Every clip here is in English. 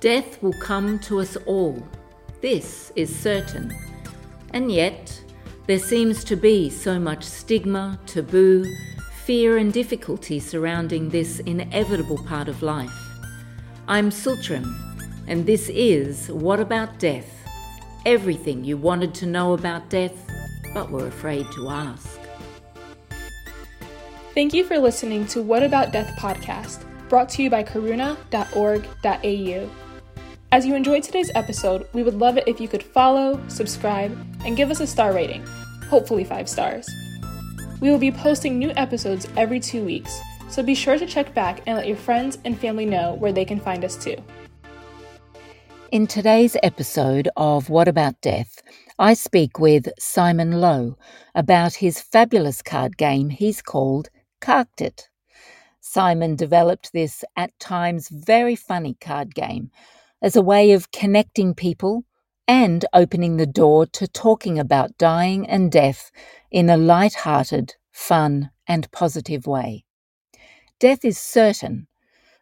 Death will come to us all. This is certain. And yet, there seems to be so much stigma, taboo, fear, and difficulty surrounding this inevitable part of life. I'm Tsultrim, and this is What About Death? Everything you wanted to know about death, but were afraid to ask. Thank you for listening to What About Death podcast, brought to you by karuna.org.au. As you enjoyed today's episode, we would love it if you could follow, subscribe, and give us a star rating, hopefully five stars. We will be posting new episodes every two weeks, so be sure to check back and let your friends and family know where they can find us too. In today's episode of What About Death, I speak with Simon Lowe about his fabulous card game he's called Carked. Simon developed this at times very funny card game as a way of connecting people and opening the door to talking about dying and death in a light-hearted, fun, and positive way. Death is certain.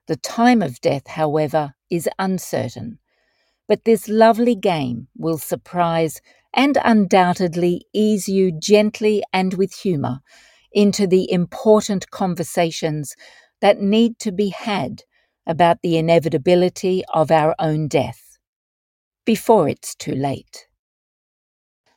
The time of death, however, is uncertain. But this lovely game will surprise and undoubtedly ease you gently and with humour into the important conversations that need to be had about the inevitability of our own death before it's too late.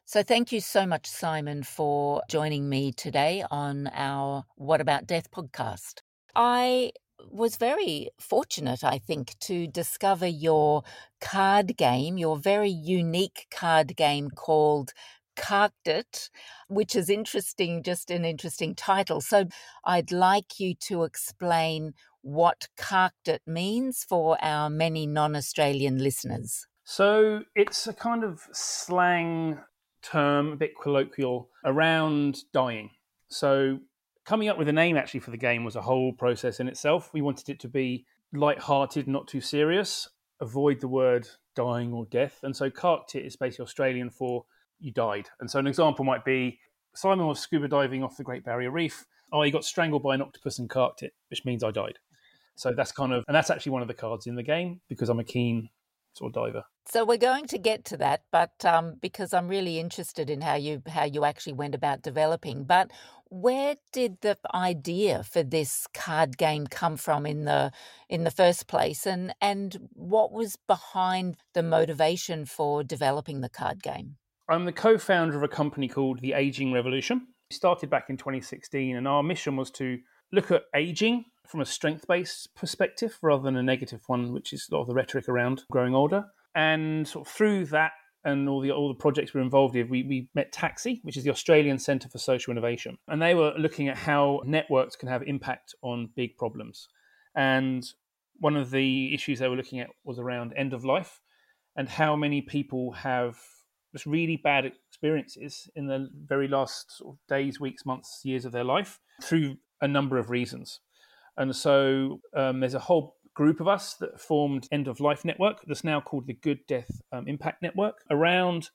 So, thank you so much, Simon, for joining me today on our What About Death podcast. I was very fortunate, I think, to discover your card game, your very unique card game called Carked It, which is interesting, just an interesting title. So I'd like you to explain what carked it means for our many non Australian listeners. So it's a kind of slang term, a bit colloquial, around dying. So coming up with a name actually for the game was a whole process in itself. We wanted it to be light-hearted, not too serious, avoid the word dying or death. And so carked it is basically Australian for you died. And so an example might be Simon was scuba diving off the Great Barrier Reef. Oh, he got strangled by an octopus and carked it, which means I died. So that's kind of, and that's actually one of the cards in the game because I'm a keen sort of diver. So we're going to get to that, but um, because I'm really interested in how you how you actually went about developing. But where did the idea for this card game come from in the in the first place, and and what was behind the motivation for developing the card game? I'm the co-founder of a company called the Aging Revolution. We started back in 2016, and our mission was to look at aging from a strength based perspective rather than a negative one, which is a lot of the rhetoric around growing older. And sort of through that and all the all the projects we're involved in, we, we met TACSI, which is the Australian Centre for Social Innovation. And they were looking at how networks can have impact on big problems. And one of the issues they were looking at was around end of life and how many people have just really bad experiences in the very last sort of days, weeks, months, years of their life through a number of reasons. And so um, there's a whole group of us that formed End of Life Network that's now called the Good Death um, Impact Network around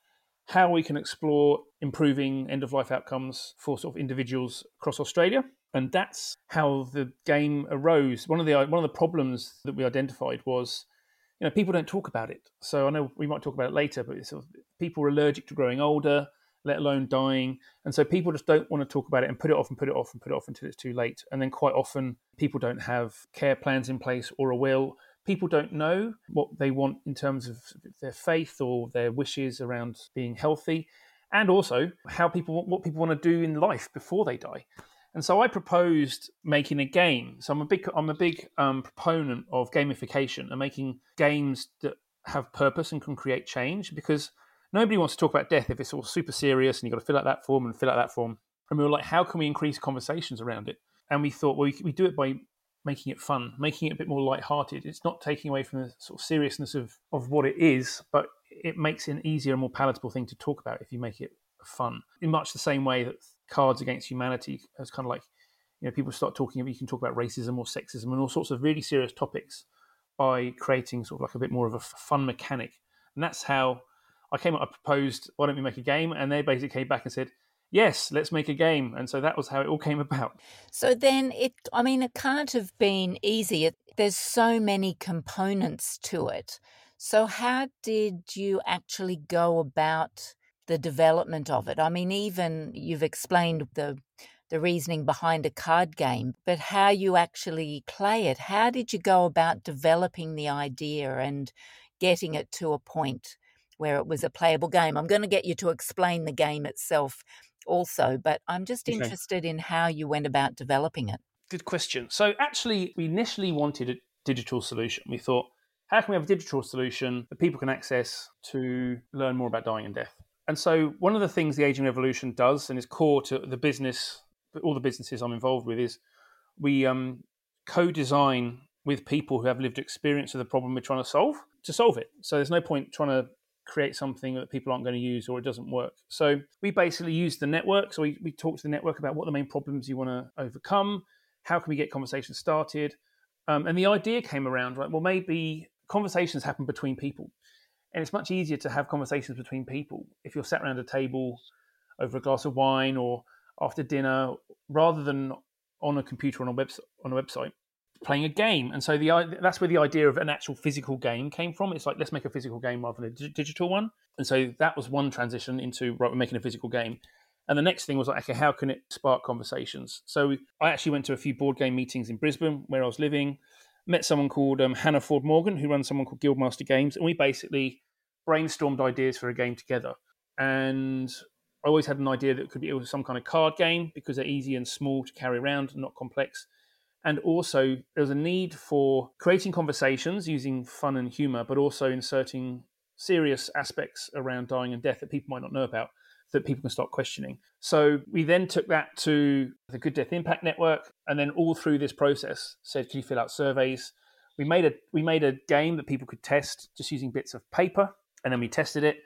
how we can explore improving end of life outcomes for sort of individuals across Australia. And that's how the game arose. One of the one of the problems that we identified was, you know, people don't talk about it. So I know we might talk about it later, but sort of, people are allergic to growing older let alone dying. And so people just don't want to talk about it and put it off and put it off and put it off until it's too late. And then quite often people don't have care plans in place or a will. People don't know what they want in terms of their faith or their wishes around being healthy, and also how people what people want to do in life before they die. And so I proposed making a game. So I'm a big I'm a big um, proponent of gamification and making games that have purpose and can create change because nobody wants to talk about death if it's all super serious and you've got to fill out that form and fill out that form. And we were like, how can we increase conversations around it? And we thought, well, we, do it by making it fun, making it a bit more light-hearted. It's not taking away from the sort of seriousness of, of what it is, but it makes it an easier and more palatable thing to talk about if you make it fun. In much the same way that Cards Against Humanity is kind of like, you know, people start talking you can talk about racism or sexism and all sorts of really serious topics by creating sort of like a bit more of a fun mechanic. And that's how I came up, I proposed, why don't we make a game? And they basically came back and said, yes, let's make a game. And so that was how it all came about. So then it, I mean, it can't have been easy. There's so many components to it. So, how did you actually go about the development of it? I mean, even you've explained the the reasoning behind a card game, but how you actually play it. How did you go about developing the idea and getting it to a point where it was a playable game? I'm going to get you to explain the game itself also, but I'm just okay. interested in how you went about developing it. Good question. So, actually, we initially wanted a digital solution. We thought, how can we have a digital solution that people can access to learn more about dying and death? And so, one of the things the Aging Revolution does and is core to the business all the businesses I'm involved with is we um, co-design with people who have lived experience of the problem we're trying to solve to solve it. So there's no point trying to create something that people aren't going to use or it doesn't work. So we basically use the network. So we, we talk to the network about what the main problems you want to overcome, how can we get conversations started. Um, and the idea came around, right? Well, maybe conversations happen between people. And it's much easier to have conversations between people if you're sat around a table over a glass of wine or after dinner rather than on a computer on a web on a website playing a game. And so the that's where the idea of an actual physical game came from. It's like let's make a physical game rather than a digital one. And so that was one transition into right, we're making a physical game. And the next thing was like, okay, how can it spark conversations? So I actually went to a few board game meetings in Brisbane where I was living. Met someone called um, Hannah Ford Morgan, who runs someone called Guildmaster Games, and we basically brainstormed ideas for a game together. And I always had an idea that it could be some kind of card game because they're easy and small to carry around and not complex. And also, there's a need for creating conversations using fun and humor, but also inserting serious aspects around dying and death that people might not know about that people can start questioning. So we then took that to the Good Death Impact Network, and then all through this process said, "Can you fill out surveys?" We made a we made a game that people could test just using bits of paper, and then we tested it.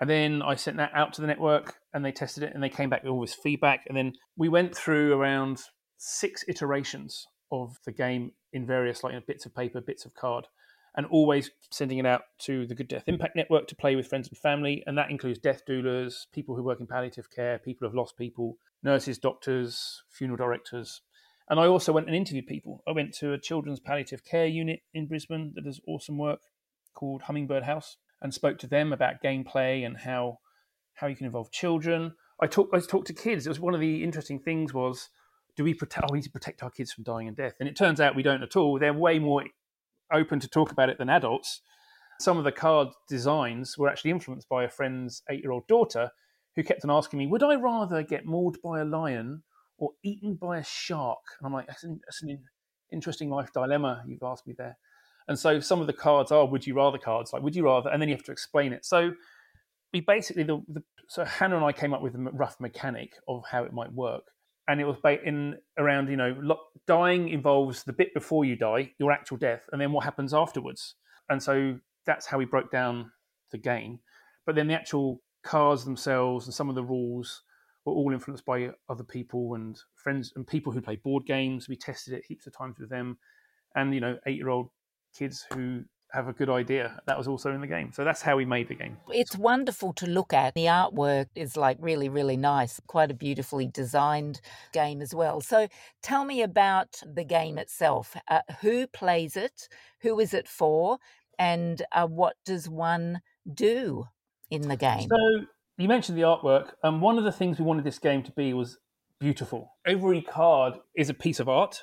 And then I sent that out to the network and they tested it and they came back with all this feedback. And then we went through around six iterations of the game in various like bits of paper, bits of card, and always sending it out to the Good Death Impact Network to play with friends and family. And that includes death doulas, people who work in palliative care, people who have lost people, nurses, doctors, funeral directors. And I also went and interviewed people. I went to a children's palliative care unit in Brisbane that does awesome work called Hummingbird House and spoke to them about gameplay and how how you can involve children. I talked I talked to kids. It was one of the interesting things was do we protect? Oh, we need to protect our kids from dying and death, and it turns out we don't at all. They're way more open to talk about it than adults. Some of the card designs were actually influenced by a friend's eight-year-old daughter, who kept on asking me, "Would I rather get mauled by a lion or eaten by a shark?" And I'm like, "That's an, that's an interesting life dilemma you've asked me there." And so some of the cards are would you rather cards, like would you rather, and then you have to explain it. So we basically the, the so Hannah and I came up with a rough mechanic of how it might work, and it was in around you know dying involves the bit before you die, your actual death, and then what happens afterwards. And so that's how we broke down the game. But then the actual cars themselves and some of the rules were all influenced by other people and friends and people who play board games. We tested it heaps of times with them, and you know, eight year old kids who have a good idea. That was also in the game. So that's how we made the game. It's wonderful to look at. The artwork is like really, really nice. Quite a beautifully designed game as well. So tell me about the game itself. Uh, who plays it? Who is it for? And uh, what does one do in the game? So you mentioned the artwork. And um, one of the things we wanted this game to be was beautiful. Every card is a piece of art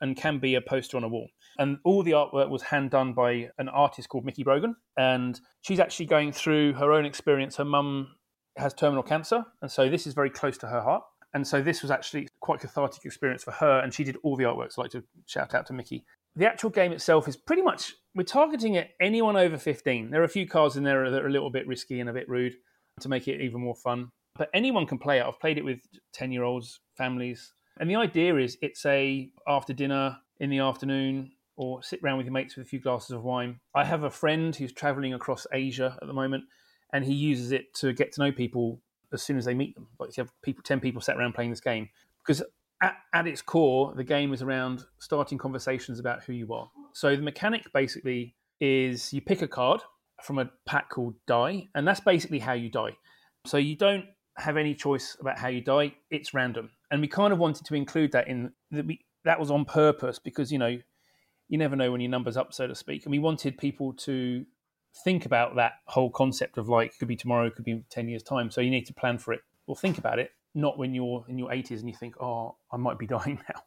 and can be a poster on a wall. And all the artwork was hand done by an artist called Mickey Brogan. And she's actually going through her own experience. Her mum has terminal cancer. And so this is very close to her heart. And so this was actually quite cathartic experience for her. And she did all the artwork. So I'd like to shout out to Mickey. The actual game itself is pretty much, we're targeting at anyone over 15. There are a few cards in there that are a little bit risky and a bit rude to make it even more fun. But anyone can play it. I've played it with 10 year olds, families. And the idea is it's a after dinner in the afternoon or sit around with your mates with a few glasses of wine. I have a friend who's traveling across Asia at the moment, and he uses it to get to know people as soon as they meet them. Like you have people, ten people sat around playing this game because at, at its core, the game is around starting conversations about who you are. So the mechanic basically is you pick a card from a pack called Die, and that's basically how you die. So you don't have any choice about how you die. It's random, and we kind of wanted to include that in that. We that was on purpose because you know you never know when your number's up, so to speak, and we wanted people to think about that whole concept of like could be tomorrow, could be ten years time. So you need to plan for it or think about it, not when you're in your 80s and you think, oh, I might be dying now.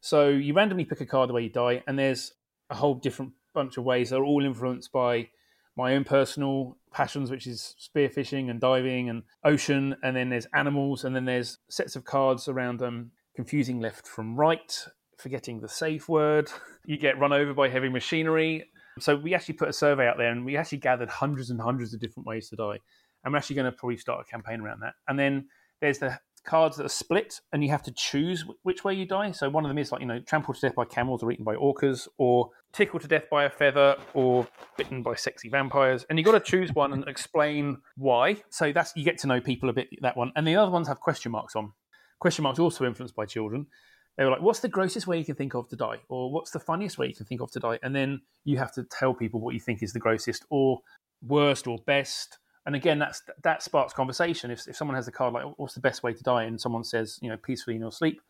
So you randomly pick a card the way you die, and there's a whole different bunch of ways. They're all influenced by my own personal passions, which is spearfishing and diving and ocean, and then there's animals, and then there's sets of cards around them um, confusing left from right, forgetting the safe word. You get run over by heavy machinery. So we actually put a survey out there, and we actually gathered hundreds and hundreds of different ways to die. And we're actually going to probably start a campaign around that. And then there's the cards that are split, and you have to choose which way you die. So one of them is like you know trampled to death by camels or eaten by orcas, or tickled to death by a feather, or bitten by sexy vampires. And you got to choose one and explain why. So that's you get to know people a bit that one. And the other ones have question marks on. Question marks also influenced by children. They were like, "What's the grossest way you can think of to die?" or "What's the funniest way you can think of to die?" And then you have to tell people what you think is the grossest or worst or best and again, that's that sparks conversation. If, if someone has a card like, "What's the best way to die?" and someone says, you know, peacefully in your sleep,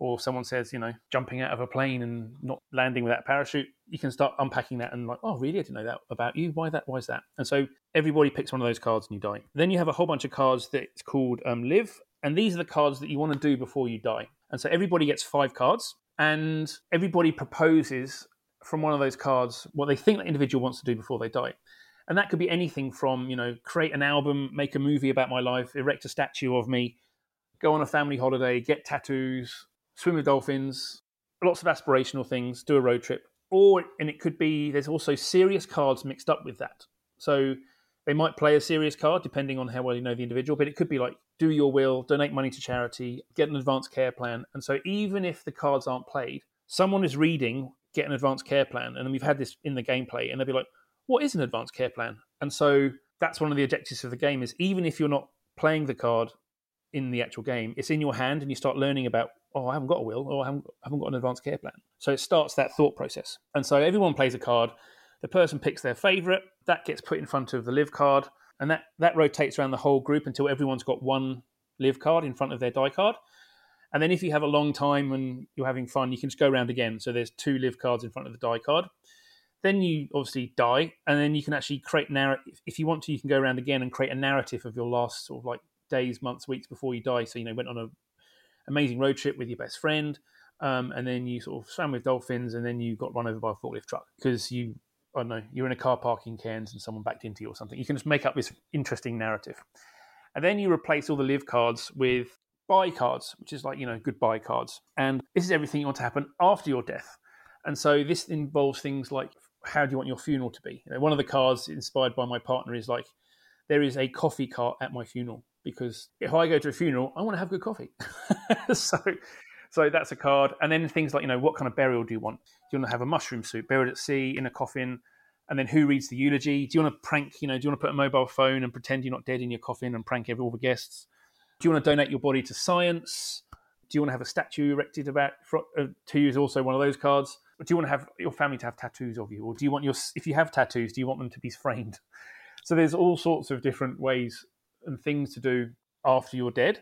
or someone says, you know, jumping out of a plane and not landing without parachute, you can start unpacking that and like, oh, really? I didn't know that about you. Why that? Why is that? And so everybody picks one of those cards and you die. Then you have a whole bunch of cards that's called um, live, and these are the cards that you want to do before you die. And so everybody gets five cards, and everybody proposes from one of those cards what they think the individual wants to do before they die. And that could be anything from you know create an album make a movie about my life erect a statue of me go on a family holiday get tattoos swim with dolphins lots of aspirational things do a road trip. Or and it could be there's also serious cards mixed up with that. So they might play a serious card depending on how well you know the individual but it could be like do your will donate money to charity get an advanced care plan and so even if the cards aren't played someone is reading get an advanced care plan and we've had this in the gameplay and they'll be like what is an advanced care plan? And so that's one of the objectives of the game is even if you're not playing the card in the actual game, it's in your hand and you start learning about, oh, I haven't got a will or I haven't, I haven't got an advanced care plan. So it starts that thought process. And so everyone plays a card. The person picks their favorite. That gets put in front of the live card. And that, that rotates around the whole group until everyone's got one live card in front of their die card. And then if you have a long time and you're having fun, you can just go around again. So there's two live cards in front of the die card. Then you obviously die, and then you can actually create narrative. If you want to, you can go around again and create a narrative of your last sort of like days, months, weeks before you die. So you know, went on a amazing road trip with your best friend, um, and then you sort of swam with dolphins, and then you got run over by a forklift truck because you, I don't know, you're in a car park in Cairns and someone backed into you or something. You can just make up this interesting narrative, and then you replace all the live cards with bye cards, which is like you know goodbye cards, and this is everything you want to happen after your death. And so this involves things like how do you want your funeral to be? You know, one of the cards inspired by my partner is like, there is a coffee cart at my funeral because if I go to a funeral, I want to have good coffee. so, so that's a card. And then things like, you know, what kind of burial do you want? Do you want to have a mushroom soup buried at sea in a coffin? And then who reads the eulogy? Do you want to prank, you know, do you want to put a mobile phone and pretend you're not dead in your coffin and prank every, all the guests? Do you want to donate your body to science? Do you want to have a statue erected about uh, to use also one of those cards? do you want to have your family to have tattoos of you, or do you want your if you have tattoos, do you want them to be framed? So there's all sorts of different ways and things to do after you're dead,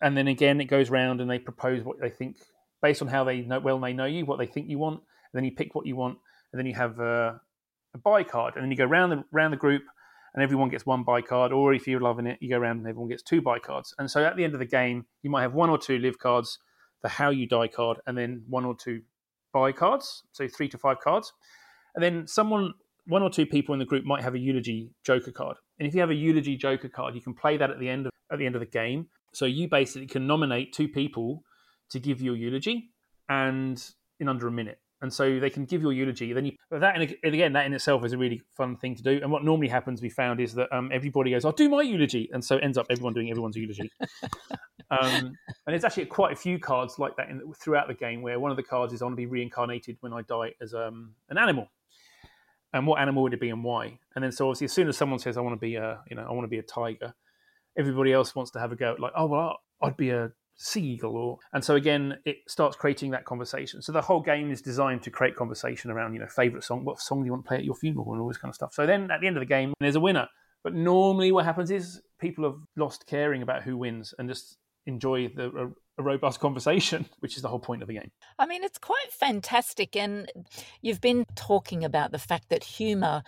and then again it goes round and they propose what they think based on how they know well they know you, what they think you want, and then you pick what you want, and then you have a, a bye card, and then you go round the round the group, and everyone gets one bye card, or if you're loving it, you go around and everyone gets two bye cards, and so at the end of the game you might have one or two live cards, the how you die card, and then one or two bye cards, so three to five cards, and then someone, one or two people in the group might have a eulogy joker card. And if you have a eulogy joker card, you can play that at the end of at the end of the game. So you basically can nominate two people to give your eulogy, and in under a minute. And so they can give your eulogy. Then you that and again that in itself is a really fun thing to do. And what normally happens, we found, is that um, everybody goes, "I'll do my eulogy," and so ends up everyone doing everyone's eulogy. Um, and there's actually quite a few cards like that in, throughout the game where one of the cards is I want to be reincarnated when I die as um, an animal. And what animal would it be and why? And then so obviously as soon as someone says I want to be a you know I want to be a tiger, everybody else wants to have a go at like oh well I'd be a sea eagle or and so again it starts creating that conversation. So the whole game is designed to create conversation around you know favorite song, what song do you want to play at your funeral and all this kind of stuff. So then at the end of the game there's a winner But normally, what happens is people have lost caring about who wins and just enjoy the a, a, robust conversation, which is the whole point of the game. I mean, it's quite fantastic, and you've been talking about the fact that humour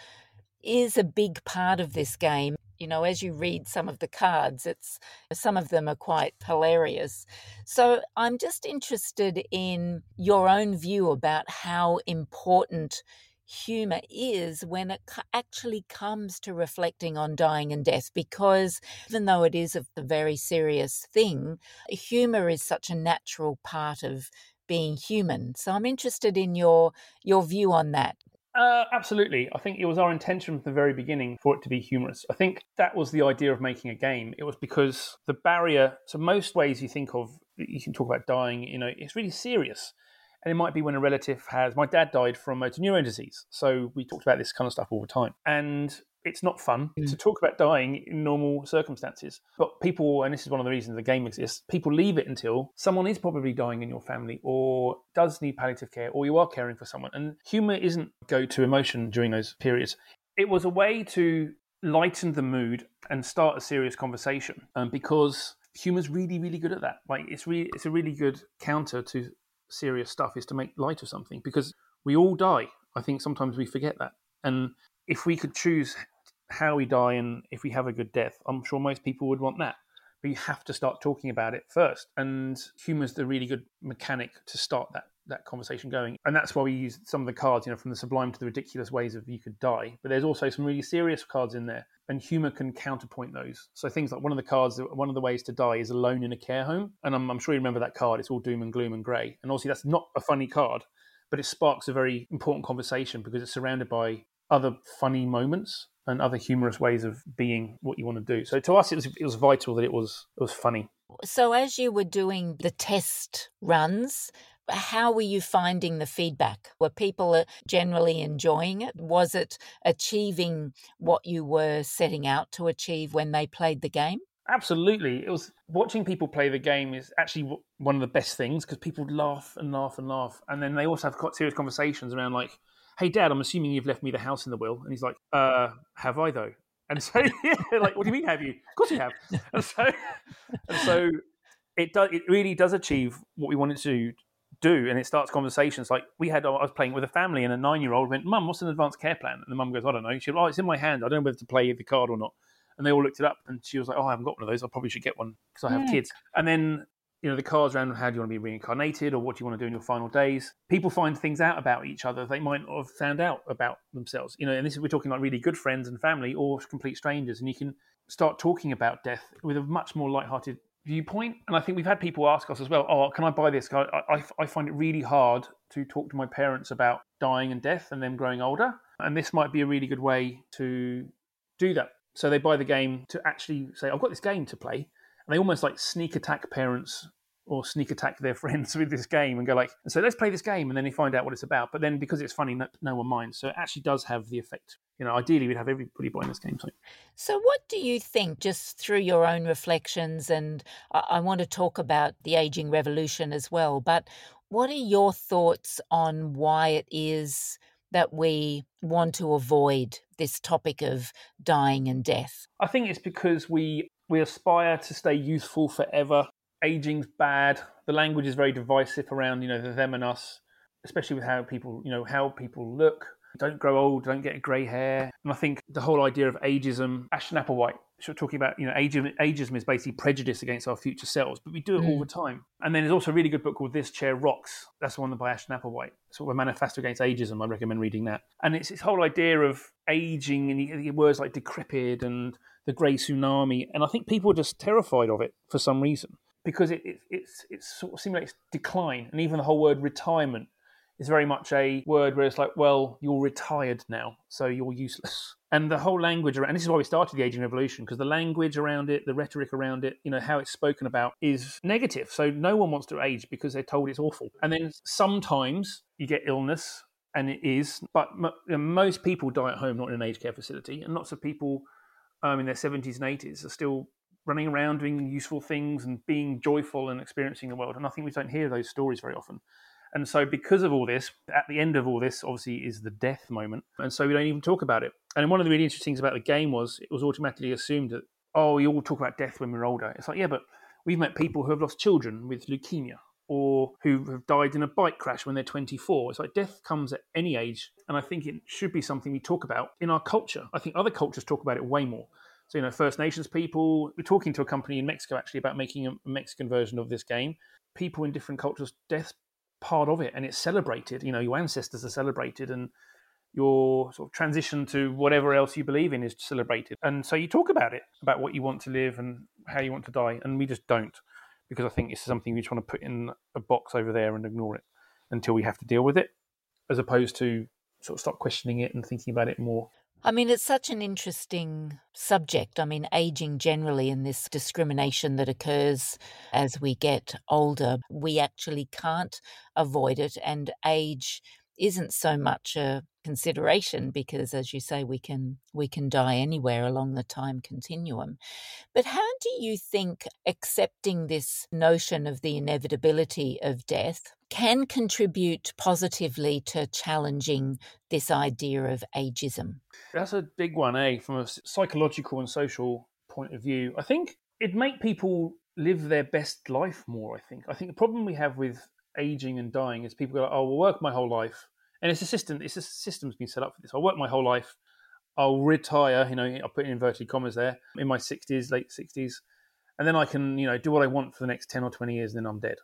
is a big part of this game. You know, as you read some of the cards, it's some of them are quite hilarious. So I'm just interested in your own view about how important humor is when it actually comes to reflecting on dying and death because even though it is a very serious thing humor is such a natural part of being human so i'm interested in your your view on that uh, absolutely. I think it was our intention from the very beginning for it to be humorous. I think that was the idea of making a game. It was because the barrier, so most ways you think of, you can talk about dying, you know, it's really serious. And it might be when a relative has, my dad died from motor neurone disease. So we talked about this kind of stuff all the time. And it's not fun mm. to talk about dying in normal circumstances. But people, and this is one of the reasons the game exists, people leave it until someone is probably dying in your family or does need palliative care or you are caring for someone. And humor isn't go to emotion during those periods. It was a way to lighten the mood and start a serious conversation um, because humor's really, really good at that. Like it's really, it's a really good counter to serious stuff is to make light of something because we all die. I think sometimes we forget that. And if we could choose how we die and if we have a good death, I'm sure most people would want that. But you have to start talking about it first. And humor's the really good mechanic to start that that conversation going. And that's why we use some of the cards, you know, from the sublime to the ridiculous ways of you could die. But there's also some really serious cards in there, and humor can counterpoint those. So things like one of the cards, one of the ways to die is alone in a care home. And I'm, I'm sure you remember that card. It's all doom and gloom and grey. And obviously, that's not a funny card, but it sparks a very important conversation because it's surrounded by other funny moments and other humorous ways of being what you want to do. So to us, it was it was vital that it was it was funny. So as you were doing the test runs, how were you finding the feedback? Were people uh, generally enjoying it? Was it achieving what you were setting out to achieve when they played the game? Absolutely. It was watching people play the game is actually one of the best things because people laugh and laugh and laugh. And then they also have quite serious conversations around, like, hey, dad, I'm assuming you've left me the house in the will. And he's like, uh, have I though? And so, yeah, like, what do you mean, have you? Of course you have. And so, and so it does, it really does achieve what we wanted to do, and it starts conversations like we had. I was playing with a family, and a nine-year-old went, "Mum, what's an advanced care plan?" And the mum goes, "I don't know." She, "Oh, it's in my hand. I don't know whether to play the card or not." And they all looked it up, and she was like, "Oh, I haven't got one of those. I probably should get one because I have yeah. kids." And then you know the cards around how do you want to be reincarnated or what do you want to do in your final days people find things out about each other they might not have found out about themselves you know and this is we're talking like really good friends and family or complete strangers and you can start talking about death with a much more light-hearted viewpoint. And I think we've had people ask us as well, oh, can I buy this? I, I, I find it really hard to talk to my parents about dying and death and them growing older. And this might be a really good way to do that. So they buy the game to actually say, I've got this game to play. They almost like sneak attack parents or sneak attack their friends with this game and go like, so let's play this game, and then they find out what it's about. But then because it's funny, no, no one minds. So it actually does have the effect. You know, ideally we'd have everybody buying this game. So. so what do you think, just through your own reflections, and I, I want to talk about the aging revolution as well, but what are your thoughts on why it is that we want to avoid this topic of dying and death? I think it's because we we aspire to stay youthful forever aging's bad. The language is very divisive around you know the them and us, especially with how people you know how people look. Don't grow old, don't get grey hair. And I think the whole idea of ageism, Ashton Applewhite, talking about, you know, ageism, ageism is basically prejudice against our future selves, but we do it mm. all the time. And then there's also a really good book called This Chair Rocks. That's the one by Ashton Applewhite. Sort of a manifesto against ageism. I recommend reading that. And it's this whole idea of aging and words like decrepit and the grey tsunami. And I think people are just terrified of it for some reason because it, it, it's, it sort of simulates decline. And even the whole word retirement is very much a word where it's like, well, you're retired now, so you're useless. And the whole language around, and this is why we started the aging revolution, because the language around it, the rhetoric around it, you know, how it's spoken about is negative. So no one wants to age because they're told it's awful. And then sometimes you get illness, and it is, but most people die at home, not in an aged care facility, and lots of people um, in their 70s and 80s are still running around doing useful things and being joyful and experiencing the world. And I think we don't hear those stories very often. And so, because of all this, at the end of all this, obviously, is the death moment. And so, we don't even talk about it. And one of the really interesting things about the game was it was automatically assumed that, oh, we all talk about death when we're older. It's like, yeah, but we've met people who have lost children with leukemia or who have died in a bike crash when they're 24. It's like death comes at any age. And I think it should be something we talk about in our culture. I think other cultures talk about it way more. So, you know, First Nations people, we're talking to a company in Mexico actually about making a Mexican version of this game. People in different cultures, death's part of it and it's celebrated. You know, your ancestors are celebrated and your sort of transition to whatever else you believe in is celebrated. And so you talk about it, about what you want to live and how you want to die. And we just don't because I think it's something we just want to put in a box over there and ignore it until we have to deal with it, as opposed to sort of stop questioning it and thinking about it more. I mean, it's such an interesting subject. I mean, aging generally and this discrimination that occurs as we get older, we actually can't avoid it. And age isn't so much a consideration because as you say we can we can die anywhere along the time continuum. But how do you think accepting this notion of the inevitability of death can contribute positively to challenging this idea of ageism? That's a big one eh from a psychological and social point of view. I think it make people live their best life more i think. I think the problem we have with aging and dying is people go oh i'll work my whole life and it's a system. It's a system's been set up for this. I'll work my whole life. I'll retire. You know, I'll put in inverted commas there in my sixties, late sixties, and then I can you know do what I want for the next ten or twenty years, and then I'm dead.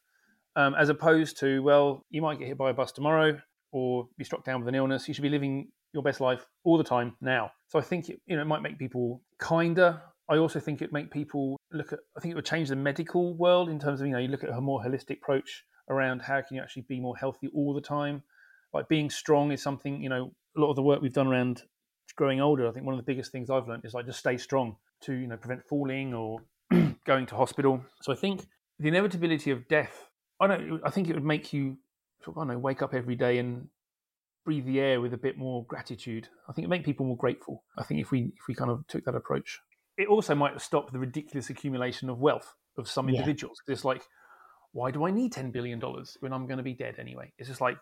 Um, as opposed to well, you might get hit by a bus tomorrow, or be struck down with an illness. You should be living your best life all the time now. So I think it, you know it might make people kinder. I also think it make people look at. I think it would change the medical world in terms of you know you look at a more holistic approach around how can you actually be more healthy all the time. Like being strong is something you know a lot of the work we've done around growing older i think one of the biggest things i've learned is like just stay strong to you know prevent falling or going to hospital. So i think the inevitability of death i don't i think it would make you sort of, i don't know wake up every day and breathe the air with a bit more gratitude. I think it make people more grateful i think if we if we kind of took that approach. It also might stop the ridiculous accumulation of wealth of some individuals. Yeah. it's like why do i need 10 billion dollars when i'm going to be dead anyway it's just like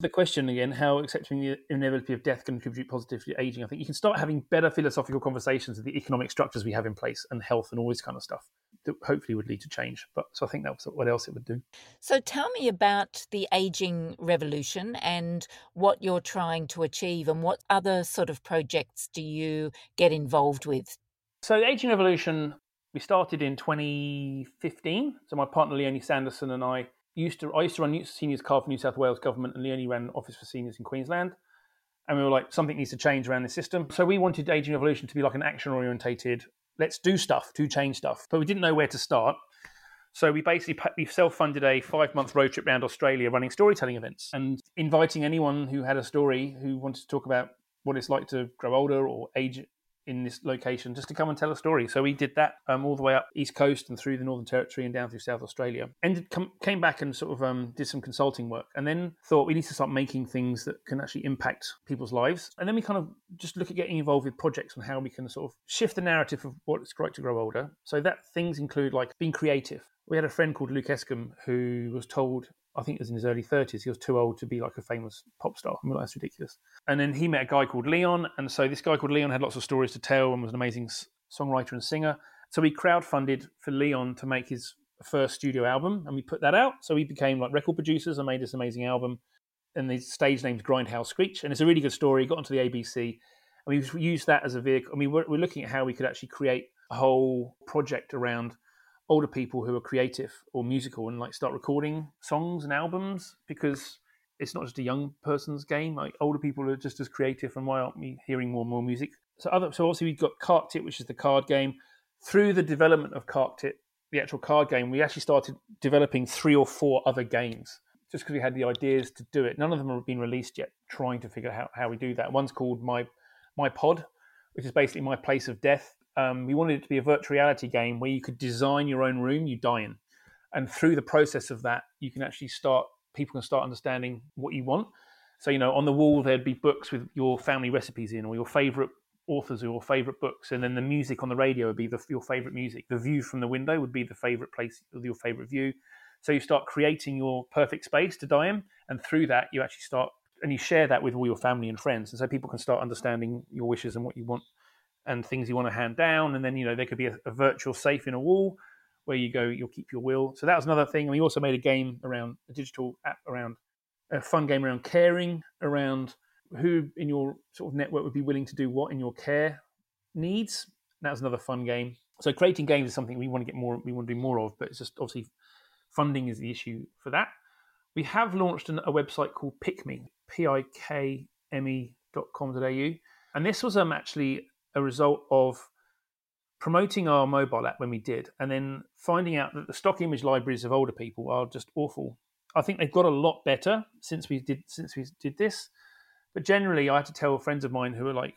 the question again how accepting the inevitability of death can contribute positively to aging. I think you can start having better philosophical conversations of the economic structures we have in place and health and all this kind of stuff that hopefully would lead to change. But so I think that's what else it would do. So tell me about the aging revolution and what you're trying to achieve and what other sort of projects do you get involved with? So the aging revolution we started in 2015. So my partner Leonie Sanderson and I used to I used to run seniors car for New South Wales government, and Leonie ran office for seniors in Queensland. And we were like, something needs to change around the system. So we wanted Aging Revolution to be like an action orientated, let's do stuff to change stuff. But we didn't know where to start. So we basically we self-funded a five-month road trip around Australia, running storytelling events and inviting anyone who had a story who wanted to talk about what it's like to grow older or age in this location just to come and tell a story. So we did that um, all the way up East Coast and through the Northern Territory and down through South Australia. And com- came back and sort of um, did some consulting work, and then thought we need to start making things that can actually impact people's lives. And then we kind of just look at getting involved with projects and how we can sort of shift the narrative of what it's like to grow older. So that things include like being creative. We had a friend called Luke Escombe who was told I think he was in his early 30s. He was too old to be like a famous pop star. I mean, that's ridiculous. And then he met a guy called Leon. And so this guy called Leon had lots of stories to tell and was an amazing songwriter and singer. So we crowdfunded for Leon to make his first studio album and we put that out. So we became like record producers and made this amazing album. And the stage name's Grindhouse Screech. And it's a really good story. Got onto the ABC. And we used that as a vehicle. I mean, we're, we're looking at how we could actually create a whole project around older people who are creative or musical and like start recording songs and albums because it's not just a young person's game. Like older people are just as creative, and why aren't we hearing more and more music? So other, so obviously we've got Carked It, which is the card game. Through the development of Carked It, the actual card game, we actually started developing three or four other games just because we had the ideas to do it. None of them have been released yet. Trying to figure out how, how we do that. One's called My My Pod, which is basically my place of death um, we wanted it to be a virtual reality game where you could design your own room you die in. And through the process of that, you can actually start, people can start understanding what you want. So, you know, on the wall, there'd be books with your family recipes in or your favorite authors or your favorite books. And then the music on the radio would be the, your favorite music. The view from the window would be the favorite place, your favorite view. So you start creating your perfect space to die in, and through that, you actually start and you share that with all your family and friends, and so people can start understanding your wishes and what you want and things you want to hand down. And then you know there could be a, a virtual safe in a wall where you go, you'll keep your will. So that was another thing. And we also made a game around a digital app around a fun game around caring, around who in your sort of network would be willing to do what in your care needs. That was another fun game. So creating games is something we want to get more, we want to do more of, but it's just obviously funding is the issue for that. We have launched an, a website called PikMe, P-I-K-M-E dot com.au. And this was um, actually a result of promoting our mobile app when we did, and then finding out that the stock image libraries of older people are just awful. I think they've got a lot better since we did since we did this, but generally, I had to tell friends of mine who are like,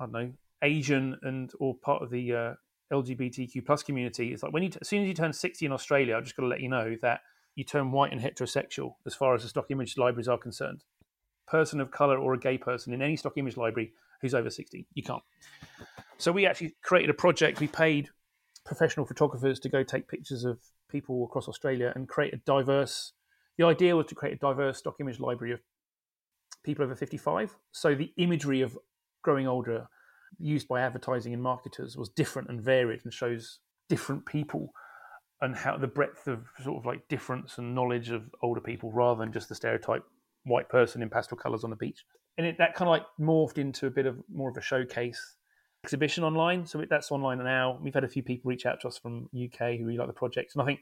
I don't know, Asian and or part of the uh, LGBTQ plus community. It's like when you as soon as you turn sixty in Australia, I've just got to let you know that you turn white and heterosexual as far as the stock image libraries are concerned. Person of color or a gay person in any stock image library who's over 60. You can't. So we actually created a project. We paid professional photographers to go take pictures of people across Australia and create a diverse. The idea was to create a diverse stock image library of people over 55. So the imagery of growing older used by advertising and marketers was different and varied and shows different people and how the breadth of sort of like difference and knowledge of older people rather than just the stereotype white person in pastel colors on the beach and it, that kind of like morphed into a bit of more of a showcase exhibition online. So that's online now. We've had a few people reach out to us from UK who really like the project, and I think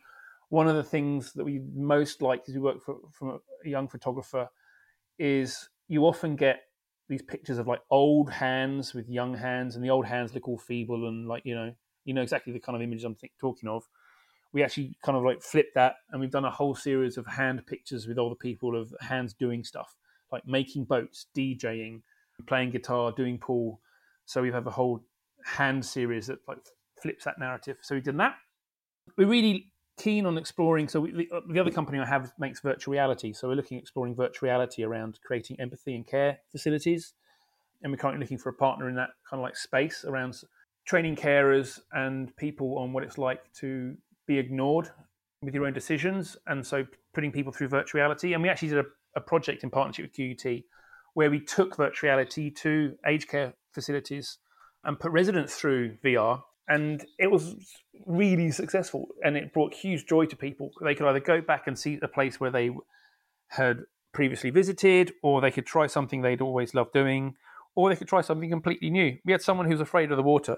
one of the things that we most like is we work for, from a young photographer is you often get these pictures of like old hands with young hands, and the old hands look all feeble and like you know you know exactly the kind of images I'm talking of. We actually kind of like flipped that, and we've done a whole series of hand pictures with all the people of hands doing stuff like making boats, DJing, playing guitar, doing pool. So we have a whole hand series that like flips that narrative. So we've done that. We're really keen on exploring. So we, the, uh, the, other company I have makes virtual reality. So we're looking at exploring virtual reality around creating empathy and care facilities. And we're currently looking for a partner in that kind of like space around training carers and people on what it's like to be ignored with your own decisions. And so putting people through virtual reality. And we actually did a a project in partnership with QUT where we took virtual reality to aged care facilities and put residents through VR. And it was really successful and it brought huge joy to people. They could either go back and see a place where they had previously visited, or they could try something they'd always loved doing, or they could try something completely new. We had someone who's afraid of the water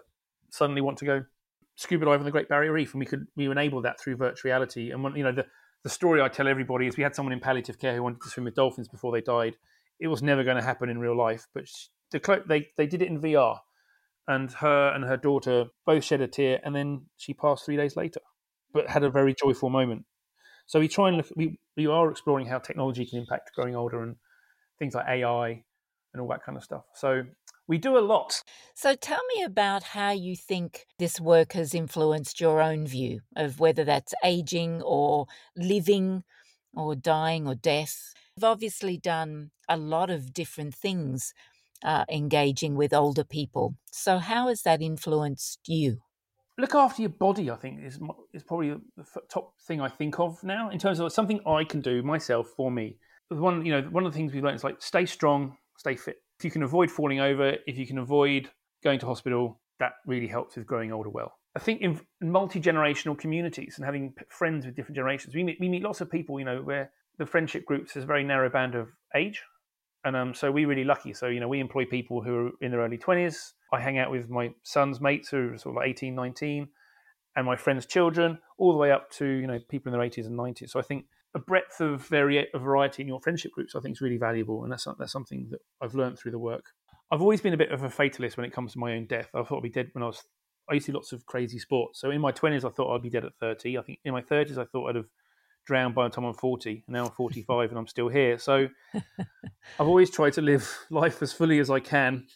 suddenly want to go scuba dive on the Great Barrier Reef, and we could we enabled that through virtual reality. And when, you know the the story I tell everybody is we had someone in palliative care who wanted to swim with dolphins before they died. It was never going to happen in real life, but the, they they did it in VR, and her and her daughter both shed a tear, and then she passed three days later, but had a very joyful moment. So we try and look. We we are exploring how technology can impact growing older and things like AI and all that kind of stuff. So we do a lot. So tell me about how you think this work has influenced your own view of whether that's aging or living or dying or death. You've obviously done a lot of different things uh, engaging with older people. So, how has that influenced you? Look after your body, I think, is, is probably the top thing I think of now in terms of something I can do myself for me. One, you know, one of the things we've learned is like stay strong, stay fit if you can avoid falling over, if you can avoid going to hospital, that really helps with growing older well. I think in multi generational communities and having friends with different generations, we meet, we meet lots of people, you know, where the friendship groups is a very narrow band of age. And um, so we're really lucky. So, you know, we employ people who are in their early 20s. I hang out with my son's mates who are sort of like 18, 19, and my friends' children, all the way up to, you know, people in their 80s and 90s. So I think a breadth of vari- a variety in your friendship groups, I think, is really valuable, and that's that's something that I've learned through the work. I've always been a bit of a fatalist when it comes to my own death. I thought I'd be dead when I was. I used to do lots of crazy sports. So in my twenties, I thought I'd be dead at thirty. I think in my thirties, I thought I'd have drowned by the time I'm forty, and now I'm forty-five, and I'm still here. So I've always tried to live life as fully as I can, and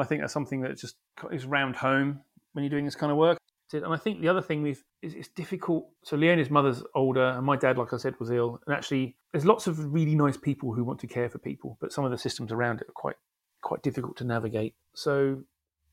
I think that's something that just is round home when you're doing this kind of work. And I think the other thing we've is it's difficult. So Leonie's mother's older, and my dad, like I said, was ill. And actually, there's lots of really nice people who want to care for people, but some of the systems around it are quite quite difficult to navigate. So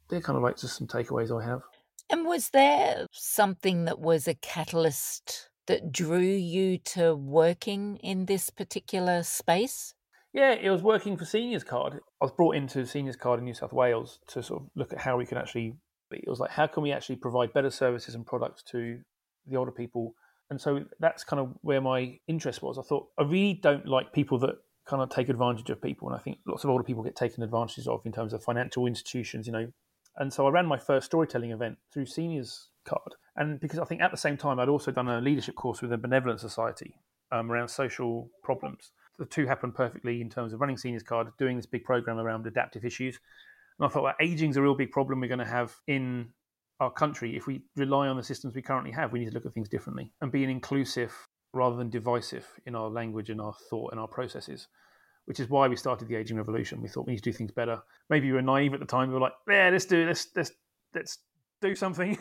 they're kind of like just some takeaways I have. And was there something that was a catalyst that drew you to working in this particular space? Yeah, it was working for Seniors Card. I was brought into Seniors Card in New South Wales to sort of look at how we can actually. It was like how can we actually provide better services and products to the older people, and so that's kind of where my interest was. I thought I really don't like people that kind of take advantage of people, and I think lots of older people get taken advantage of in terms of financial institutions, you know. And so I ran my first storytelling event through Seniors Card, and because I think at the same time I'd also done a leadership course with the Benevolent Society um, around social problems the two happened perfectly in terms of running seniors card, doing this big program around adaptive issues. And I thought, well, aging's a real big problem we're going to have in our country. If we rely on the systems we currently have, we need to look at things differently and being inclusive rather than divisive in our language and our thought and our processes. Which is why we started the aging revolution. We thought we need to do things better. Maybe we were naive at the time. We were like, "Yeah, let's do let's let's let's do something."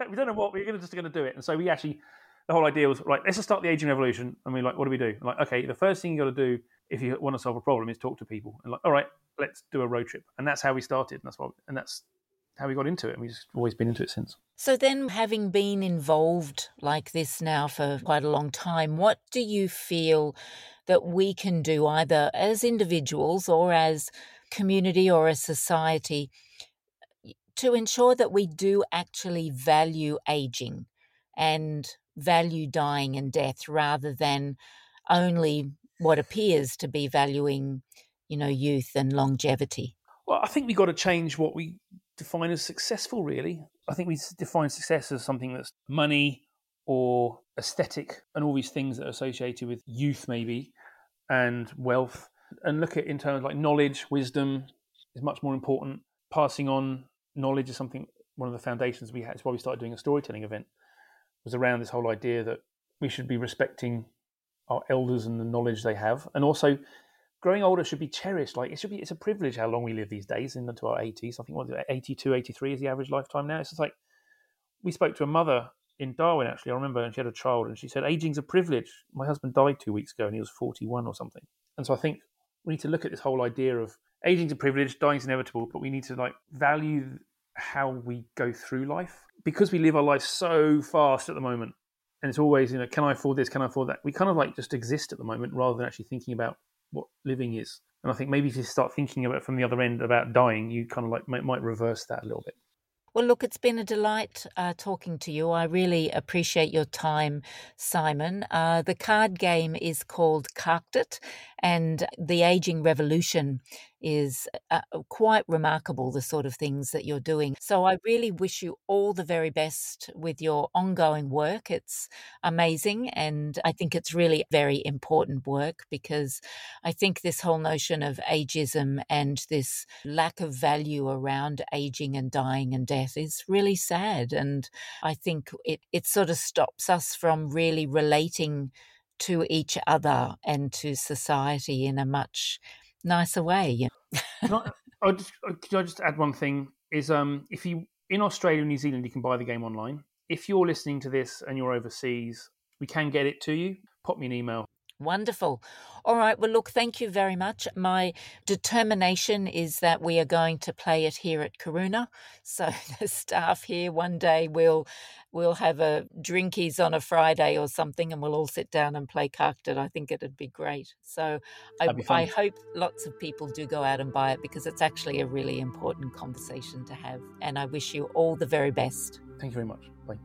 we don't know what we're just going to do it. And so we actually the whole idea was right. Let's just start the aging revolution. And we're like, what do we do? like, okay, the first thing you got to do if you want to solve a problem is talk to people. And like, all right, let's do a road trip. And that's how we started. And that's what, and that's how we got into it. And we've just always been into it since. So then, having been involved like this now for quite a long time, what do you feel that we can do either as individuals or as community or a society to ensure that we do actually value aging and value dying and death rather than only what appears to be valuing, you know, youth and longevity? Well, I think we've got to change what we define as successful, really. I think we define success as something that's money or aesthetic and all these things that are associated with youth, maybe, and wealth. And look at in terms like knowledge, wisdom is much more important. Passing on knowledge is something, one of the foundations we had. It's why we started doing a storytelling event was around this whole idea that we should be respecting our elders and the knowledge they have, and also growing older should be cherished. Like it should be, it's a privilege how long we live these days into our 80s. I think what 82, 83 is the average lifetime now. It's just like we spoke to a mother in Darwin actually. I remember, and she had a child, and she said, "Aging's a privilege." My husband died two weeks ago, and he was 41 or something. And so I think we need to look at this whole idea of aging's a privilege, dying's inevitable, but we need to like value how we go through life because we live our life so fast at the moment and it's always you know can i afford this can i afford that we kind of like just exist at the moment rather than actually thinking about what living is and i think maybe if you start thinking about from the other end about dying you kind of like might, might reverse that a little bit well, look, it's been a delight uh, talking to you. I really appreciate your time, Simon. Uh, the card game is called Carked It, and the Aging Revolution is uh, uh, quite remarkable, the sort of things that you're doing. So I really wish you all the very best with your ongoing work. It's amazing. And I think it's really very important work because I think this whole notion of ageism and this lack of value around aging and dying and death is really sad. And I think it, it sort of stops us from really relating to each other and to society in a much nicer way. can, I, i just, uh, can I just add one thing? Is um, if you in Australia and New Zealand, you can buy the game online. If you're listening to this and you're overseas, we can get it to you. Pop me an email. Wonderful. All right. Well, look, thank you very much. My determination is that we are going to play it here at Karuna. So the staff here one day will we'll have a drinkies on a Friday or something, and we'll all sit down and play Carked It. I think it'd be great. So I, I hope lots of people do go out and buy it because it's actually a really important conversation to have. And I wish you all the very best. Thank you very much. Bye.